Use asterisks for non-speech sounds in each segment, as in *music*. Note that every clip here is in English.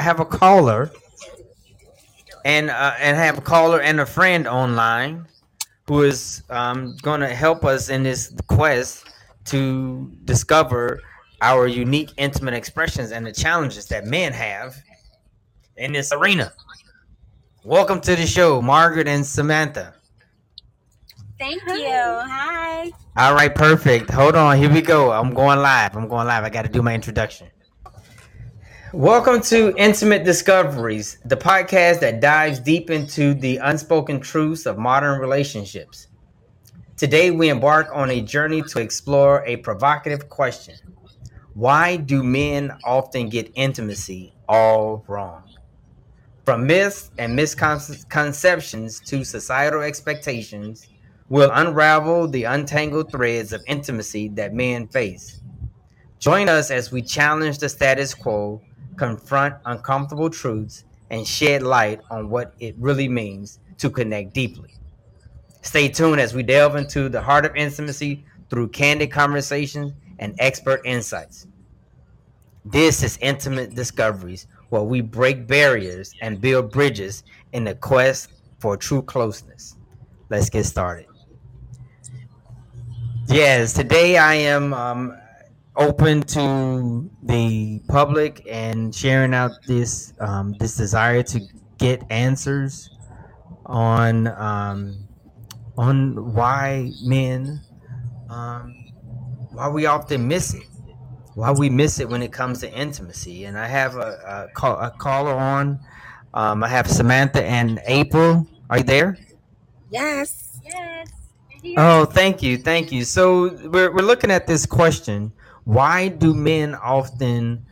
I have a caller, and uh, and have a caller and a friend online who is um, going to help us in this quest to discover our unique intimate expressions and the challenges that men have in this arena. Welcome to the show, Margaret and Samantha. Thank you. Hi. All right, perfect. Hold on, here we go. I'm going live. I'm going live. I got to do my introduction. Welcome to Intimate Discoveries, the podcast that dives deep into the unspoken truths of modern relationships. Today, we embark on a journey to explore a provocative question Why do men often get intimacy all wrong? From myths and misconceptions to societal expectations, we'll unravel the untangled threads of intimacy that men face. Join us as we challenge the status quo, confront uncomfortable truths, and shed light on what it really means to connect deeply. Stay tuned as we delve into the heart of intimacy through candid conversations and expert insights. This is Intimate Discoveries, where we break barriers and build bridges in the quest for true closeness. Let's get started. Yes, today I am um, open to the public and sharing out this um, this desire to get answers on um, on why men um, why we often miss it why we miss it when it comes to intimacy. And i have a, a, call, a caller on. Um, i have samantha and april. Are you there? Yes. Yes. Oh, thank you, thank you. So we're we're looking at this question: Why do men often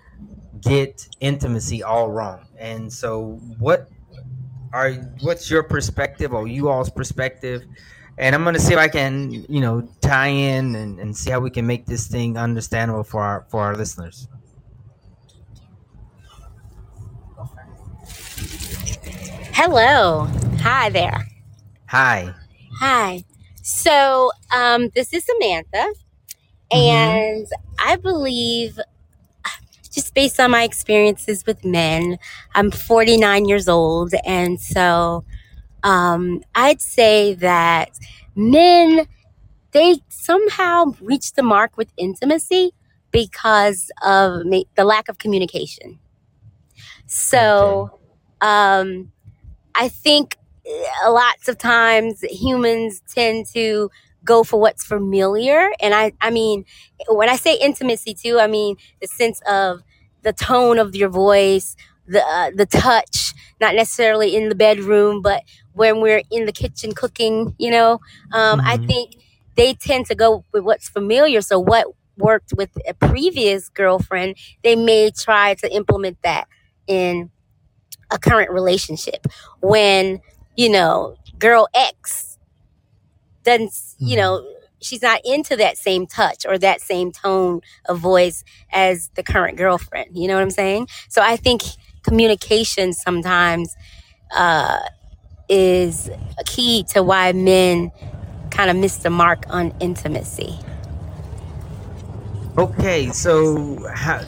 get intimacy all wrong? And so, what are what's your perspective or you all's perspective? And I'm gonna see if I can, you know, tie in and, and see how we can make this thing understandable for our for our listeners. Hello. Hi there. Hi. Hi. So, um, this is Samantha, Mm-hmm. and I believe, just based on my experiences with men, I'm 49 years old, and so um, I'd say that men they somehow reach the mark with intimacy because of ma- the lack of communication. Okay. So, um, I think uh, lots of times humans tend to go for what's familiar. And i i mean when i say intimacy too i mean the sense of the tone of your voice the uh, the touch not necessarily in the bedroom but when we're in the kitchen cooking you know um, i hmm think they tend to go with what's familiar. So what worked with a previous girlfriend they may try to implement that in a current relationship. When you know girl x doesn't you hmm know she's not into that same touch or that same tone of voice as the current girlfriend you know what i'm saying so i think communication sometimes uh, is a key to why men kind of miss the mark on intimacy Okay, so how,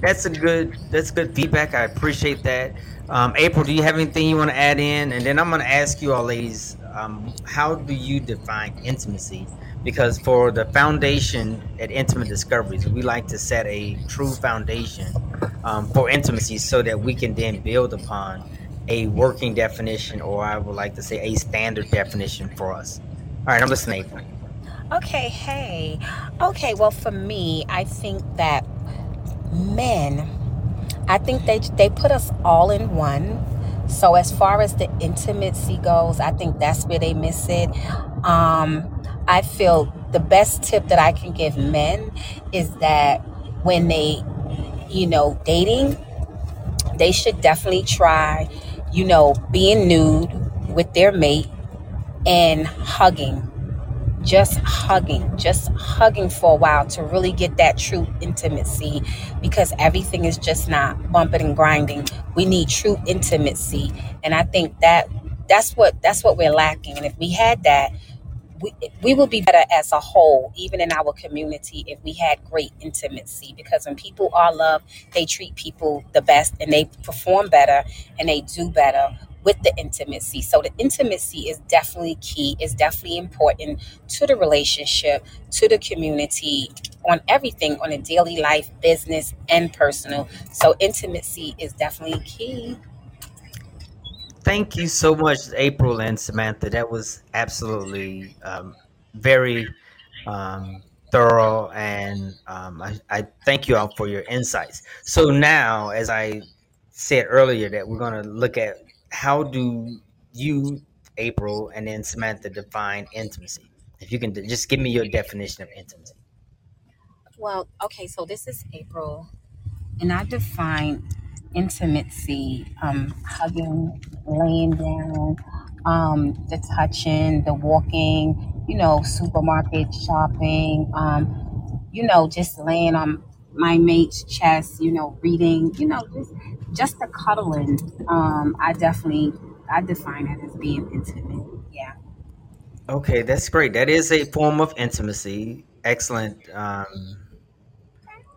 that's a good that's good feedback. I appreciate that. Um, April, do you have anything you want to add in? And then I'm going to ask you all, ladies, um, how do you define intimacy? Because for the foundation at Intimate Discoveries, we like to set a true foundation um, for intimacy so that we can then build upon a working definition, or I would like to say a standard definition for us. All right, I'm listening. Okay, hey. Okay, well for me, I think that men, I think they they put us all in one. So as far as the intimacy goes, I think that's where they miss it. Um I feel the best tip that I can give men is that when they, you know, dating, they should definitely try, you know, being nude with their mate and hugging just hugging, just hugging for a while to really get that true intimacy because everything is just not bumping and grinding. We need true intimacy. And I think that that's what that's what we're lacking. And if we had that, we, we would be better as a whole, even in our community, if we had great intimacy. Because when people are loved, they treat people the best and they perform better and they do better with the intimacy. So the intimacy is definitely key, is definitely important to the relationship, to the community, on everything, on a daily life, business, and personal. So intimacy is definitely key. Thank you so much, April and Samantha. That was absolutely um, very um, thorough, and um, I, I thank you all for your insights. So now, as I said earlier, that we're going to look at how do you, April, and then Samantha define intimacy. If you can just give me your definition of intimacy. Well, okay, so this is April, and I define intimacy, um, hugging, laying down, um, the touching, the walking, you know, supermarket shopping, um, you know, just laying on my mate's chest, you know, reading, you know, just just the cuddling. Um, I definitely I define it as being intimate. Yeah. Okay, that's great. That is a form of intimacy. Excellent, um,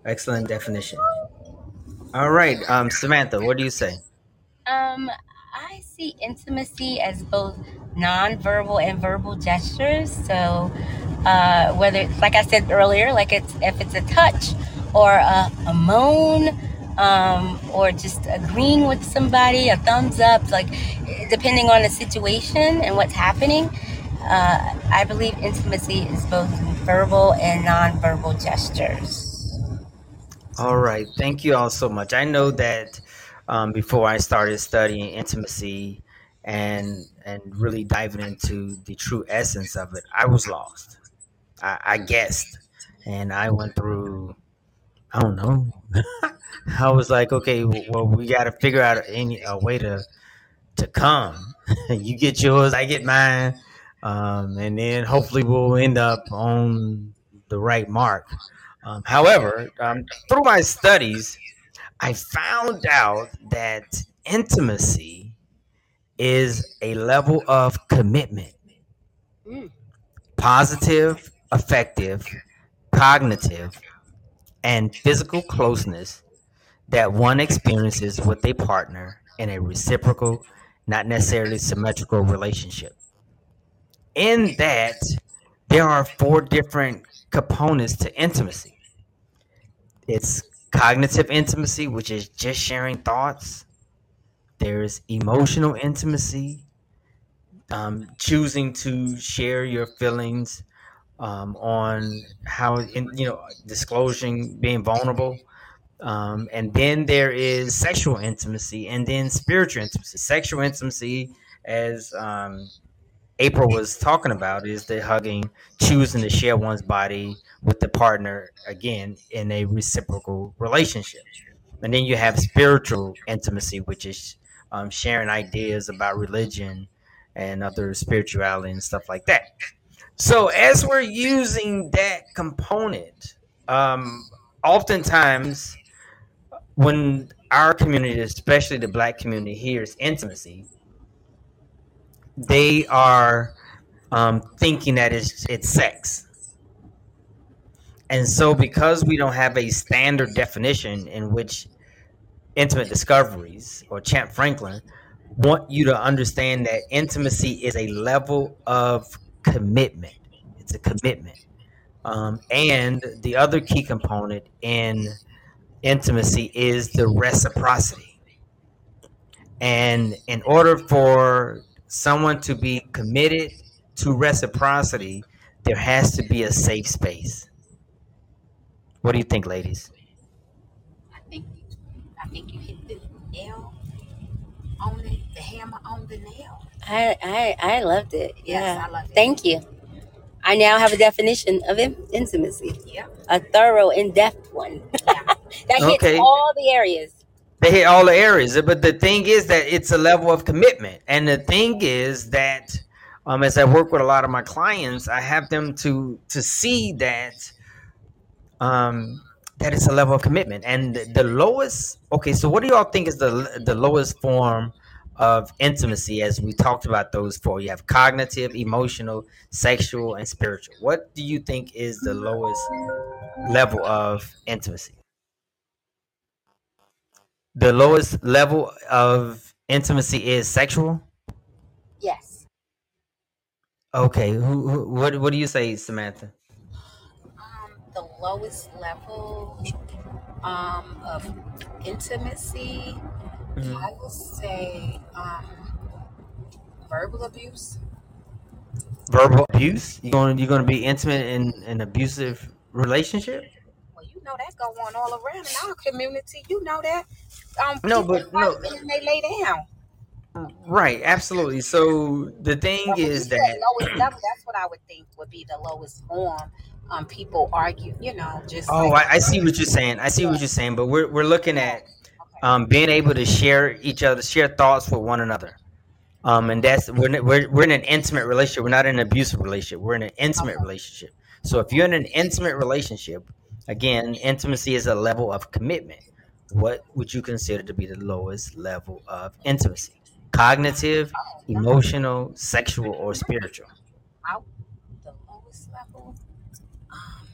excellent definition. All right, um, Samantha, what do you say? Um, I see intimacy as both nonverbal and verbal gestures. So, uh, whether it's like I said earlier, like it's if it's a touch or a, a moan, um, or just agreeing with somebody, a thumbs up, like depending on the situation and what's happening. Uh, I believe intimacy is both verbal and nonverbal gestures. All right. Thank you all so much. I know that um, before I started studying intimacy and and really diving into the true essence of it, I was lost. I, I guessed, and I went through. I don't know. *laughs* I was like, okay, well, we got to figure out any a way to to come. *laughs* you get yours, I get mine, um, and then hopefully we'll end up on the right mark. Um, however, um, through my studies, I found out that intimacy is a level of commitment, Mm. positive, affective, cognitive, and physical closeness that one experiences with a partner in a reciprocal, not necessarily symmetrical relationship. In that, there are four different components to intimacy it's cognitive intimacy, which is just sharing thoughts. There's emotional intimacy, um, choosing to share your feelings um, on how, in, you know, disclosing, being vulnerable. Um, and then there is sexual intimacy and then spiritual intimacy. Sexual intimacy, as um, April was talking about is the hugging, choosing to share one's body with the partner again in a reciprocal relationship. And then you have spiritual intimacy, which is um, sharing ideas about religion and other spirituality and stuff like that. So as we're using that component, um, oftentimes when our community, especially the black community, hears intimacy, they are um, thinking that it's it's sex. And so, because we don't have a standard definition in which intimate discoveries or Champ Franklin want you to understand that intimacy is a level of commitment. It's a commitment. Um, and the other key component in intimacy is the reciprocity. And in order for someone to be committed to reciprocity, there has to be a safe space. What do you think, ladies? I think I think you hit the nail on the, the hammer on the nail. I, I, I loved it. Yes, Yeah. I love it. Thank you. I now have a definition of in- intimacy, Yeah. a thorough, in depth one *laughs* Yeah. that hits Okay. all the areas. They hit all the areas, but the thing is that it's a level of commitment. And the thing is that um, as I work with a lot of my clients, I have them to to see that um, that it's a level of commitment. And the, the lowest, okay, so what do y'all think is the the lowest form of intimacy as we talked about those four. You have cognitive, emotional, sexual, and spiritual. What do you think is the lowest level of intimacy? The lowest level of intimacy is sexual? Yes. Okay. Who, who, what what do you say, Samantha? Um, the lowest level um, of intimacy, Mhm. I would say um, verbal abuse. Verbal abuse? You going you going to be intimate in an abusive relationship? Well, you know that going on all around in our community. You know that. Um, No, but no. and they lay down. Right, absolutely. So the thing you is that lowest level, that's what I would think would be the lowest form. Um, people argue, you know, just Oh, like I, I see what you're saying. I see what you're saying, but we're we're looking at um, being able to share each other, share thoughts with one another. Um, and that's we're, we're we're in an intimate relationship. We're not in an abusive relationship. We're in an intimate relationship. So if you're in an intimate relationship, again, intimacy is a level of commitment. What would you consider to be the lowest level of intimacy? Cognitive, emotional, sexual, or spiritual? out the lowest level. Um,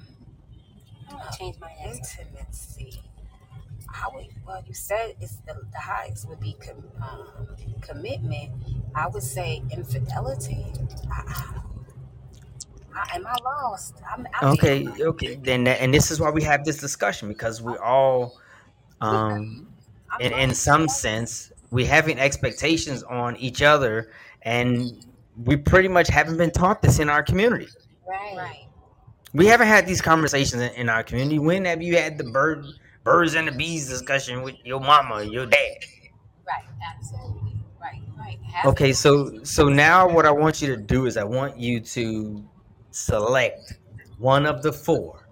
Change my answer. intimacy. I would. Well, you said it's the, the highest would be com, um, commitment. I would say infidelity. I, I, am I lost? I'm, I think Okay, okay. Then that, and this is why we have this discussion because we all um I'm in, in lost. some sense we having expectations on each other and we pretty much haven't been taught this in our community Right. Right. we haven't had these conversations in, in our community when have you had the bird birds and the bees discussion with your mama your dad Right. Absolutely. Right. Right. Have okay so so now what i want you to do is i want you to select one of the four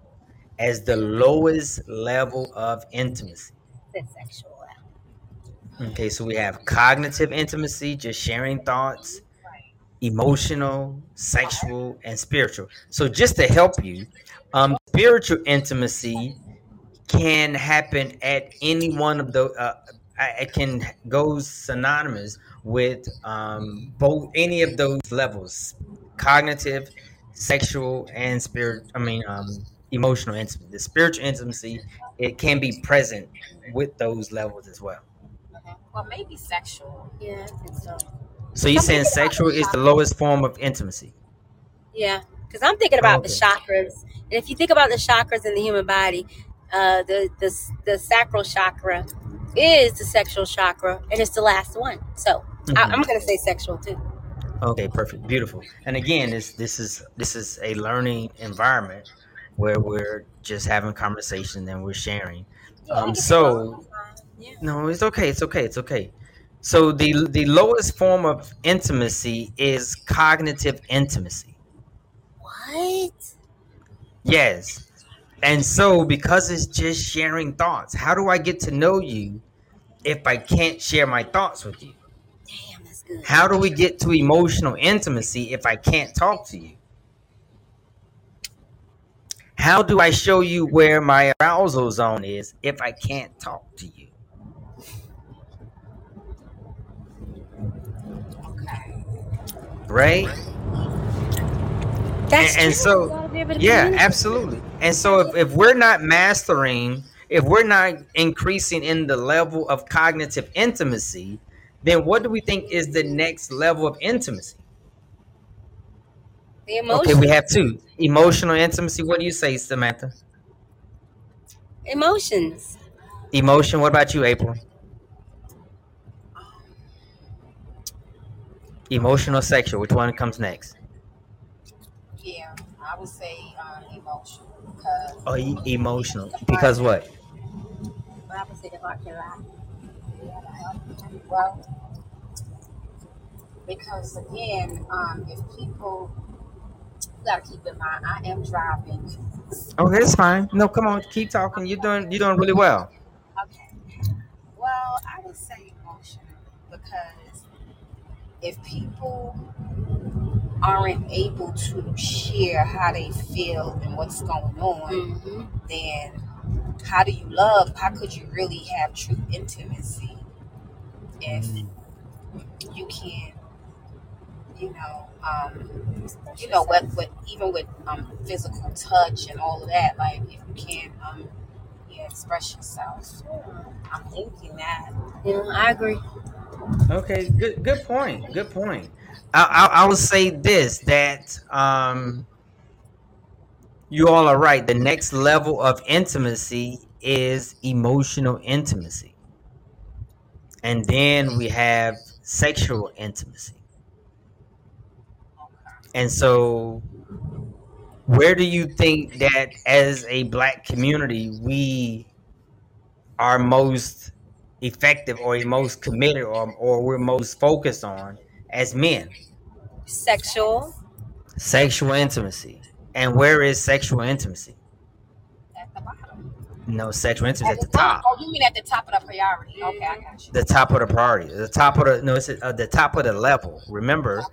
as the lowest level of intimacy The sexual. Okay, so we have cognitive intimacy, just sharing thoughts, right. emotional, sexual, and spiritual. So just to help you, um, spiritual intimacy can happen at any one of those. Uh, it can go synonymous with um, both any of those levels: cognitive, sexual, and spirit. I mean, um, emotional intimacy. The spiritual intimacy it can be present with those levels as well. Well, maybe sexual. Yeah, I think so. So you're I'm saying sexual the is the lowest form of intimacy? Yeah, because I'm thinking about the Okay. chakras, and if you think about the chakras in the human body, uh, the the the sacral chakra is the sexual chakra, and it's the last one. So I, Mhm. I'm gonna say sexual too. Okay, perfect, beautiful. And again, this this is this is a learning environment where we're just having conversation and we're sharing. Um, so wrong. That's fine. Yeah. no, it's okay, it's okay, it's okay. So the the lowest form of intimacy is cognitive intimacy. What? Yes. And so because it's just sharing thoughts, how do I get to know you if I can't share my thoughts with you? Damn, that's good. How do we get to emotional intimacy if I can't talk to you? How do I show you where my arousal zone is if I can't talk to you? Okay. Right? That's And, and so, You gotta be able to yeah, absolutely. And so, if, if we're not mastering, if we're not increasing in the level of cognitive intimacy, then what do we think is the next level of intimacy? The Okay, we have two emotional intimacy. What do you say, Samantha? emotions. Emotion. What about you, April? Emotional, sexual. Which one comes next? yeah, I would say emotional because Oh, e- emotional. Because what? But I say the heart can lie. Well, because again, um, if people, you gotta keep in mind, I am driving. Okay, it's fine. No, come on, keep talking. You're doing you're doing really well. Okay. Well, I would say emotional because if people aren't able to share how they feel and what's going on, Mm-hmm. then how do you love? How could you really have true intimacy if Mm. you can't, you know, um, you know, what, what even with um, physical touch and all of that, like if you can't, um, yeah, express yourself. I'm thinking that. Yeah, I agree. Okay, good good point. Good point. I, I I will say this that um you all are right. The next level of intimacy is emotional intimacy. And then we have sexual intimacy. And so where do you think that as a black community we are most effective or most committed or, or we're most focused on as men? Sexual. Sexual intimacy. And where is sexual intimacy? At the bottom. No, sexual intimacy At at the the top. Oh, you mean at the top of the priority? Okay, I got you. The top of the priority. The top of the no, it's uh, the top of the level. Remember,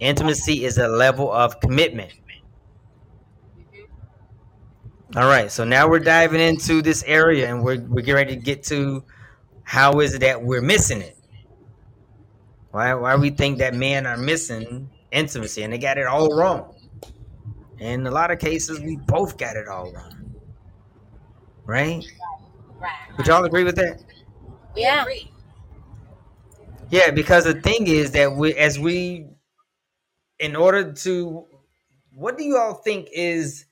intimacy is a level of commitment. Mhm. All right, so now we're diving into this area, and we're we're getting ready to get to how is it that we're missing it? Why why we think that men are missing intimacy and they got it all wrong? In a lot of cases, we both got it all wrong. Right? Right. Would y'all agree with that? We Yeah. agree. Yeah, because the thing is that we, as we, in order to, what do you all think is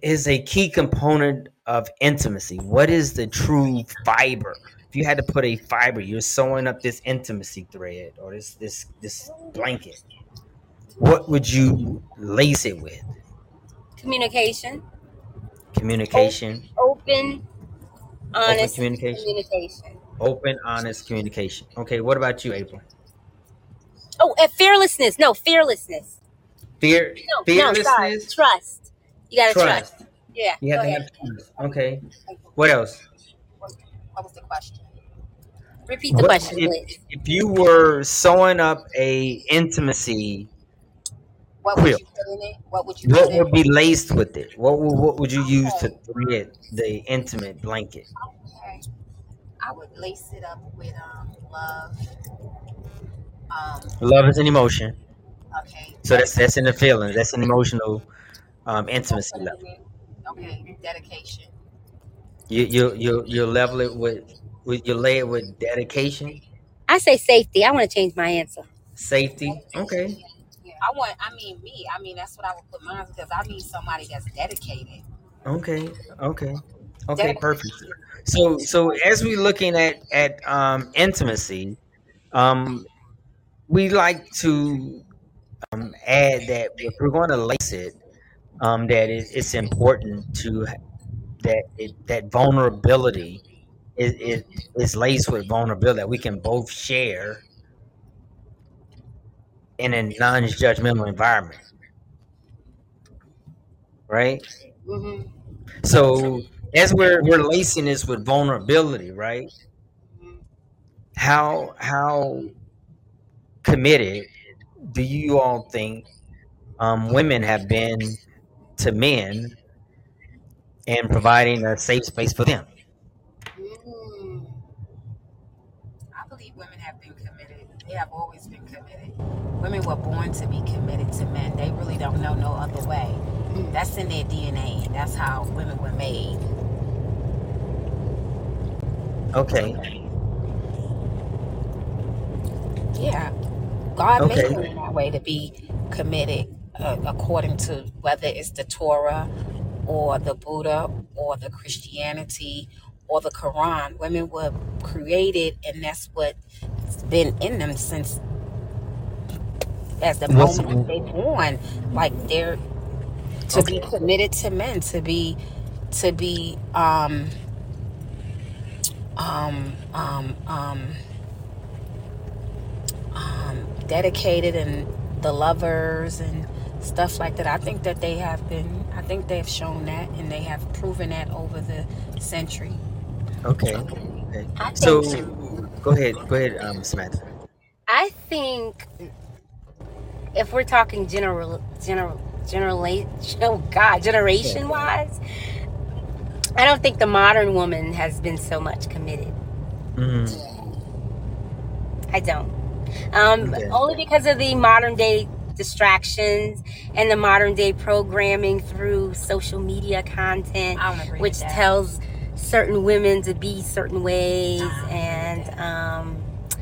is a key component of intimacy? What is the true fiber? If you had to put a fiber, you're sewing up this intimacy thread or this this this blanket. What would you lace it with? Communication. Communication, Open, honest communication. communication. open, honest communication. Okay, what about you, April? Oh, and fearlessness. No, fearlessness. Fear, No, no, sorry. Trust. You gotta trust. trust. Yeah. You have to ahead. have trust. Okay. What else? What was the question? Repeat the What question, if, please. if you were sewing up a intimacy What would quilt? you put in it? What would you What would be laced with it? What would, what would you use to Okay. thread the intimate blanket? Okay. I would lace it up with um, love. Um, Love is an emotion, okay. so that's that's in the feelings. That's an emotional um, intimacy level. Okay. Dedication. You you you you level it with, with you lay it with dedication, I say safety. I want to change my answer. safety. Okay. Yeah. I want. I mean, me. I mean, that's what I would put mine because I need somebody that's dedicated. Okay. Okay. Okay. Dedicated. Perfect. So so as we looking at at um, intimacy, um, we like to um, add that if we're going to lace it, um, that it, it's important to that it, that vulnerability is, is is laced with vulnerability that we can both share in a non-judgmental environment, right? hmm So as we're we're lacing this with vulnerability, right? How how committed do you all think um, women have been to men and providing a safe space for them? Mm. I believe women have been committed. They have always been committed. Women were born to be committed to men. They really don't know no other way. That's in their DNA. That's how women were made. Okay, Yeah. God made okay, women that way to be committed uh, according to whether it's the Torah or the Buddha or the Christianity or the Quran. Women were created, and that's what's been in them since as the what's moment they born. Like they're to be okay? committed to men, to be to be um um um um um dedicated and the lovers and stuff like that. I think that they have been I think they've shown that and they have proven that over the century. Okay, okay. I think So go ahead, go ahead, um, Samantha. I think if we're talking general general generation oh god generation wise i don't think the modern woman has been so much committed hmm I don't. Um, Okay. only because of the modern day distractions and the modern day programming through social media content, I don't agree which with that. tells certain women to be certain ways and um,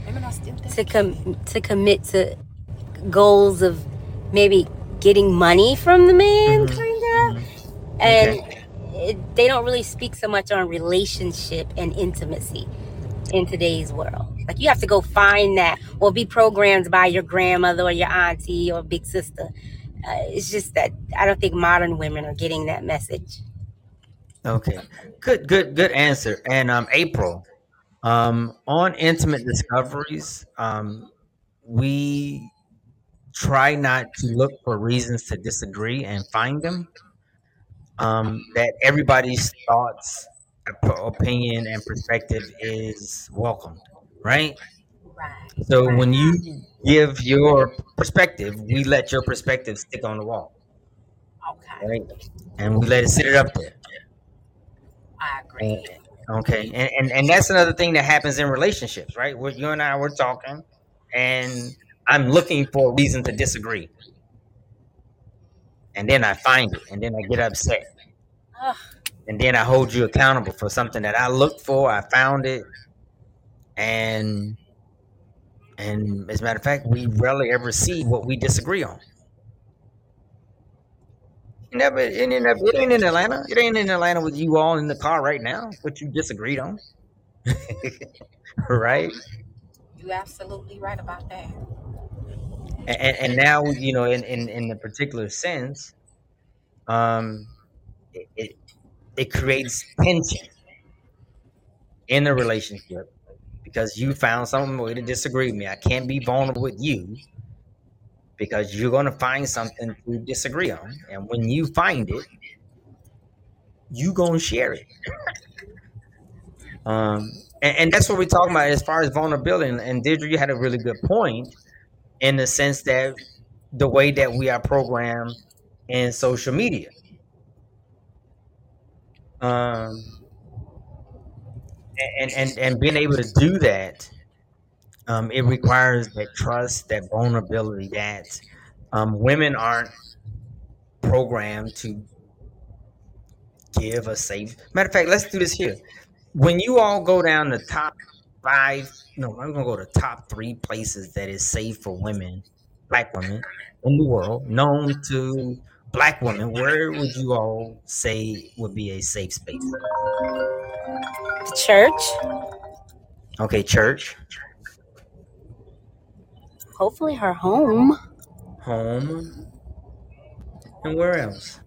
Women are still to com- to commit to goals of maybe getting money from the man, Mhm. kind of, and it, they don't really speak so much on relationship and intimacy in today's world. Like you have to go find that, or be programmed by your grandmother or your auntie or big sister. Uh, it's just that I don't think modern women are getting that message. Okay. Good, good, good answer. And um, April, um, on intimate discoveries, um, we try not to look for reasons to disagree and find them. Um, that everybody's thoughts, opinion, and perspective is welcomed, right? Right. So when you give your perspective, we let your perspective stick on the wall, Okay. right? And we let it sit it up there. I agree. Okay, and, and and that's another thing that happens in relationships, right? Where you and I were talking, and I'm looking for a reason to disagree, and then I find it, and then I get upset, Ugh. and then I hold you accountable for something that I looked for, I found it, and and as a matter of fact, we rarely ever see what we disagree on. You never, it ain't, in- it ain't in Atlanta. It ain't in Atlanta with you all in the car right now. What you disagreed on, *laughs* right? You absolutely right about that. and, and and now you know in in in the particular sense um it, it it creates tension in the relationship because you found some way to disagree with me i can't be vulnerable with you because you're going to find something to disagree on and when you find it you going to share it um and, and that's what we're talking about as far as vulnerability and, and Deirdre, you had a really good point in the sense that the way that we are programmed in social media. Um, and, and, and being able to do that, um, it requires that trust, that vulnerability, that um, women aren't programmed to give a safe. Matter of fact, let's do this here. When you all go down the top five, no, I'm gonna go to top three places that is safe for women, black women in the world, known to black women. Where would you all say would be a safe space? The church, Okay, church, hopefully her home. home, and where else?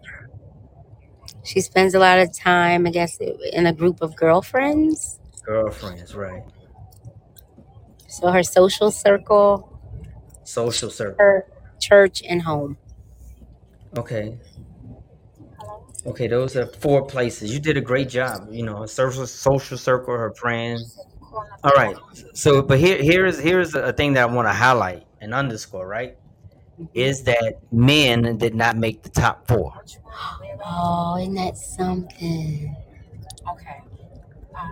She spends a lot of time, I guess, in a group of girlfriends. Girlfriends, right? So her social circle, Social circle. her church, and home. Okay. Okay, those are four places. You did a great job. You know, her social social circle, her friends. All right. So, but here here is here's a thing that I want to highlight and underscore. Right, is that men did not make the top four. Oh, isn't that something? Okay. Um,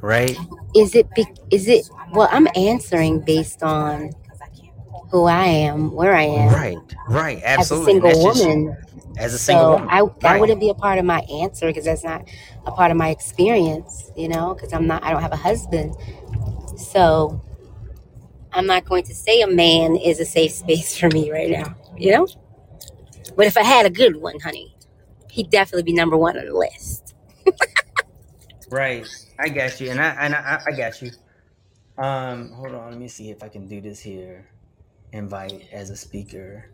Right. Is it? Be, is it? Well, I'm answering based on because I can't pull who I am, where I am, Right. Right. Absolutely. As a single that's just- woman. as a single So woman. I that Right. wouldn't be a part of my answer because that's not a part of my experience, you know, because I'm not I don't have a husband. So I'm not going to say a man is a safe space for me right now, you know? But if I had a good one, honey, he'd definitely be number one on the list. Right. I got you, and I and I, I got you. Um, hold on. Let me see if I can do this here. Invite as a speaker.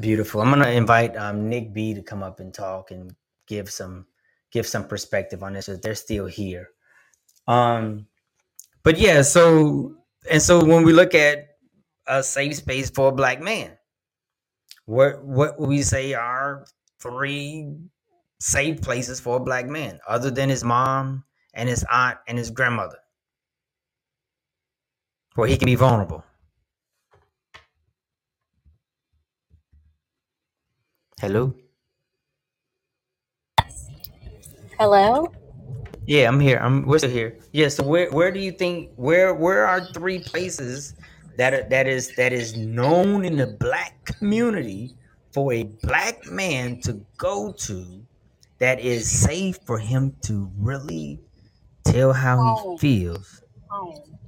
Beautiful. I'm gonna invite um, Nick B to come up and talk and give some give some perspective on this. They're still here. Um, but yeah. So and so when we look at a safe space for a black man, what what would we say are three safe places for a black man other than his mom and his aunt and his grandmother, where he can be vulnerable? Hello. Hello? Yeah, I'm here. I'm we're still here. Yeah. So where where do you think where where are three places that are, that is that is known in the black community for a black man to go to that is safe for him to really tell how he feels. home.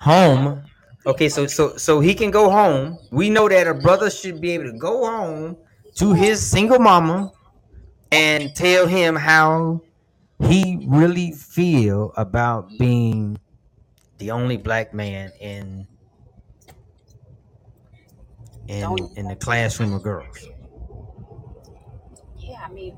Home. Okay, so so so he can go home. We know that a brother should be able to go home to his single mama and tell him how he really feel about being the only black man in in in the classroom of girls. Yeah, I mean,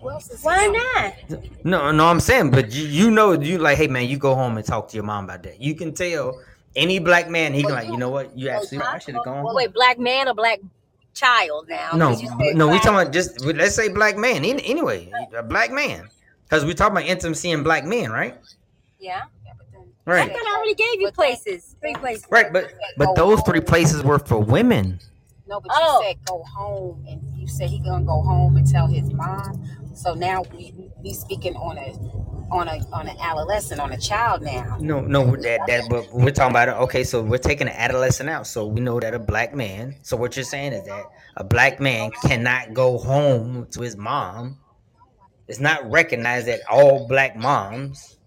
who else is Why not? No, no, I'm saying, but you, you know, you like, hey man, you go home and talk to your mom about that. You can tell any black man, he can like, you know what, you oh, absolutely, right. I should have gone. Well, home. wait, black man or black child now? No, 'Cause you said no, we talking about just let's say black man. Any- Anyway, a black man, because we talking about intimacy and black men, right? Yeah. Yeah, but then- I Right, thought I already gave you places. Three places. right. But but those three places were for women. No, but Oh. you said go home, and you said he gonna go home and tell his mom. So now we we speaking on a on a on an adolescent, on a child now. No, no, that that. But we're talking about it. Okay, so we're taking an adolescent out. So we know that a black man. So what you're saying is that a black man cannot go home to his mom. It's not recognized that all black moms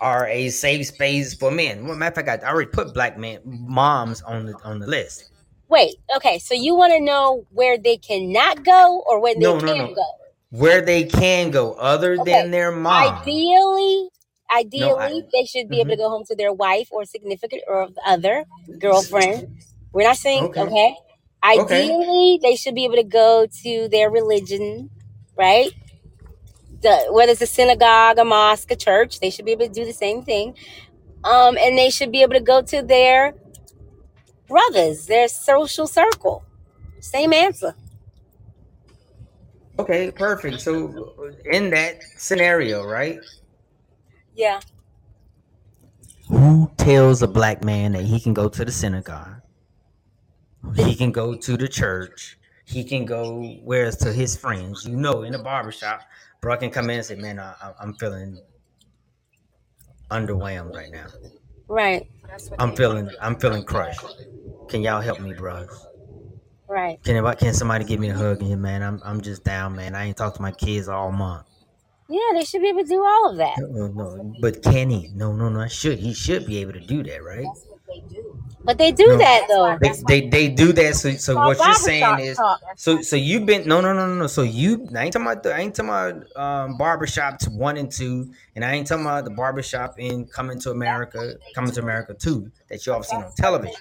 are a safe space for men. Well, matter of fact, I already put black man moms on the on the list. Wait. Okay. So you want to know where they cannot go or where they No, no, can no. go? Where they can go other Okay, than their mom. Ideally, ideally, I- they should be able to go home to their wife or significant or other girlfriend. We're not saying Okay. okay. Ideally, they should be able to go to their religion, right? The, whether it's a synagogue, a mosque, a church, they should be able to do the same thing. Um, and they should be able to go to their brothers, their social circle. Same answer. Okay, perfect. So in that scenario, right? Yeah. Who tells a black man that he can go to the synagogue? He can go to the church. He can go where's to his friends. You know, in the barbershop, bro can come in and say, "Man, I, I- I'm feeling underwhelmed right now. Right. That's what I'm they- feeling, I'm feeling crushed. Can y'all help me, bros? Right. Can anybody, can somebody give me a hug in here, man? I'm, I'm just down, man. I ain't talked to my kids all month. Yeah, they should be able to do all of that. No, no, but can he? No, no, no. I should. He should be able to do that, right? That's what they do. But they do No. that though. They, they, they do that. So, so Called what you're saying is, talk. so, so you've been no, no, no, no, no. So you, I ain't talking about the, I ain't talking about um, barbershops one and two, and I ain't talking about the barbershop in Coming to America, Coming to America two that you all seen on television.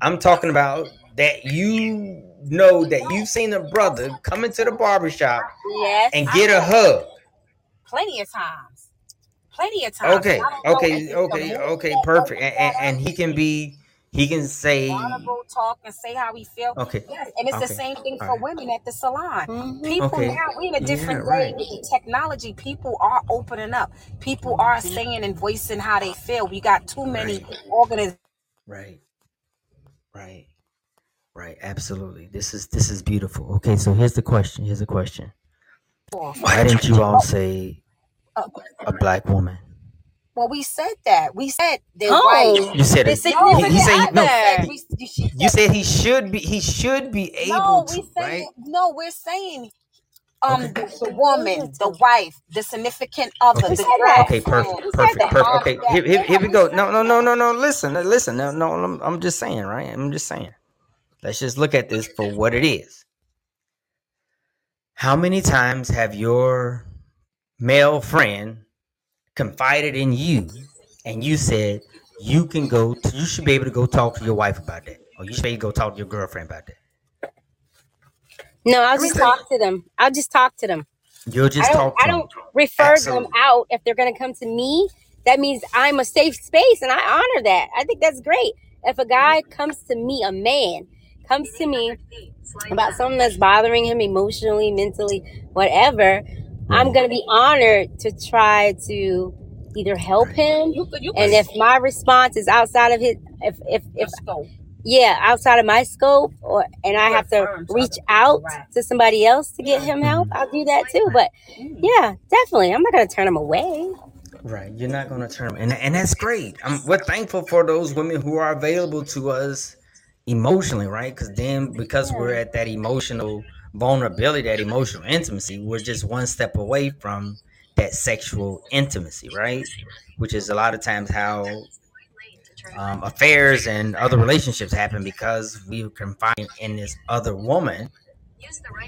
I'm talking about that you know that you've seen a brother come into the barbershop Yes. and get a hug. Plenty of times. Plenty of times. Okay, I don't know if okay, okay, okay, perfect. And, and, and he can be, he can say, vulnerable talk and say how we feel. okay, Yes, and it's Okay. the same thing for Alright. women at the salon. Mhm. People Okay. now we're in a different Yeah, right. day with the technology. People are opening up. People are saying and voicing how they feel. We got too many organizations. Right. Right. Right. Absolutely. This is this is beautiful. Okay, so here's the question. Here's the question. Why didn't you all say a black woman? Well, we said that. We said they're Oh. white. You said The it. No, He, he said no. other. he- we, we- she You said- said he should be. He should be able no, to. we said Right. no. We're saying um Okay. the, the woman, the wife, the significant other, Okay. the Okay. Perfect. Perfect. Perfect. Okay. Here, here, here we we go. No. No. No. No. No. Listen. Listen. No. No. I'm, I'm just saying. Right. I'm just saying. Let's just look at this for what it is. How many times have your male friend confided in you and you said you can go to, you should be able to go talk to your wife about that or you should be able to go talk to your girlfriend about that No, I'll just talk to them. I'll just talk to them. you'll just I don't. talk to I don't refer Absolutely. them out if they're going to come to me. That means I'm a safe space, and I honor that. I think that's great. If a guy comes to me, a man comes to me about something that's bothering him emotionally, mentally, whatever, I'm going to be honored to try to either help him. You could, you could And if my response is outside of his, if if if yeah, outside of my scope, or and I have to reach out to somebody else to get him help, I'll do that too. But mm. yeah, definitely, I'm not gonna turn him away. Right. You're not going to turn them. And, and that's great. I'm, we're thankful for those women who are available to us emotionally, right? Because then, because we're at that emotional vulnerability, that emotional intimacy, we're just one step away from that sexual intimacy, right? Which is a lot of times how um, affairs and other relationships happen because we are confined in this other woman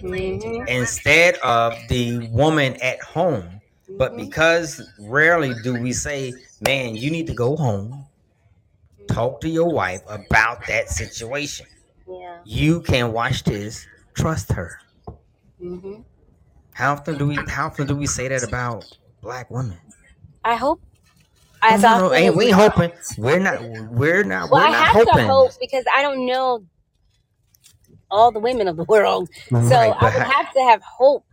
Mhm. instead of the woman at home. But because rarely do we say, man, you need to go home, talk to your wife about that situation. Yeah. You can watch this, trust her. Mm-hmm. How often do we how often do we say that about black women? I hope. I No, no, no, ain't, we hoping. We're not we're not Well, we're I not have hoping. to hope because I don't know all the women of the world. So Right, I would ha- have to have hope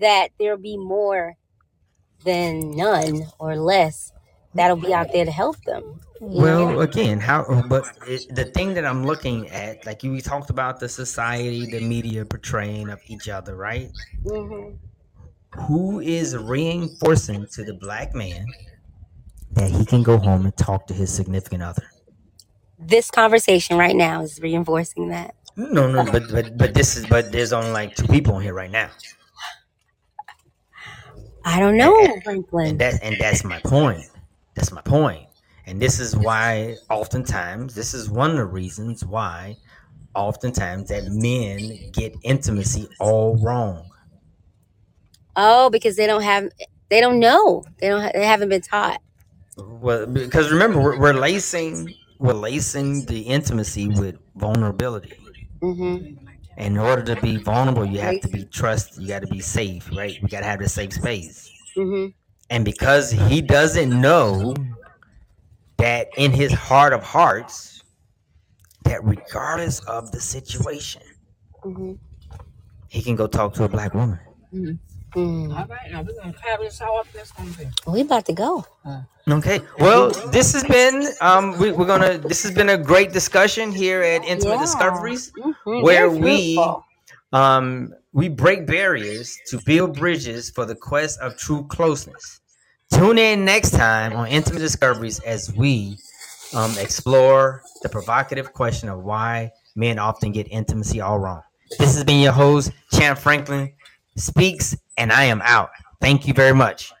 that there'll be more than none or less that'll be out there to help them. you know? Well, again, how? But it, the thing that I'm looking at, like you we talked about, the society, the media portraying of each other, right? Mhm. Who is reinforcing to the black man that he can go home and talk to his significant other? This conversation right now is reinforcing that. No, no, but but but this is but there's only like two people in here right now, I don't know, and Franklin. that and that's my point. That's my point. And this is why oftentimes this is one of the reasons why oftentimes that men get intimacy all wrong. Oh, because they don't have, they don't know, they don't, ha- they haven't been taught. Well, because remember, we're, we're lacing we're lacing the intimacy with vulnerability. Mm-hmm. In order to be vulnerable, you have to be trust. You got to be safe, right? We got to have the safe space. hmm And because he doesn't know that in his heart of hearts, that regardless of the situation, hmm he can go talk to a black woman. Mm. All right, now we're gonna carry this how often it's gonna be. We about to go. Okay. Well, this has been um we, we're gonna this has been a great discussion here at Intimate Yeah. Discoveries. Mhm. Where Very we- fruitful. Um we break barriers to build bridges for the quest of true closeness. Tune in next time on Intimate Discoveries as we um explore the provocative question of why men often get intimacy all wrong. This has been your host, Champ Franklin Speaks, and I am out. Thank you very much.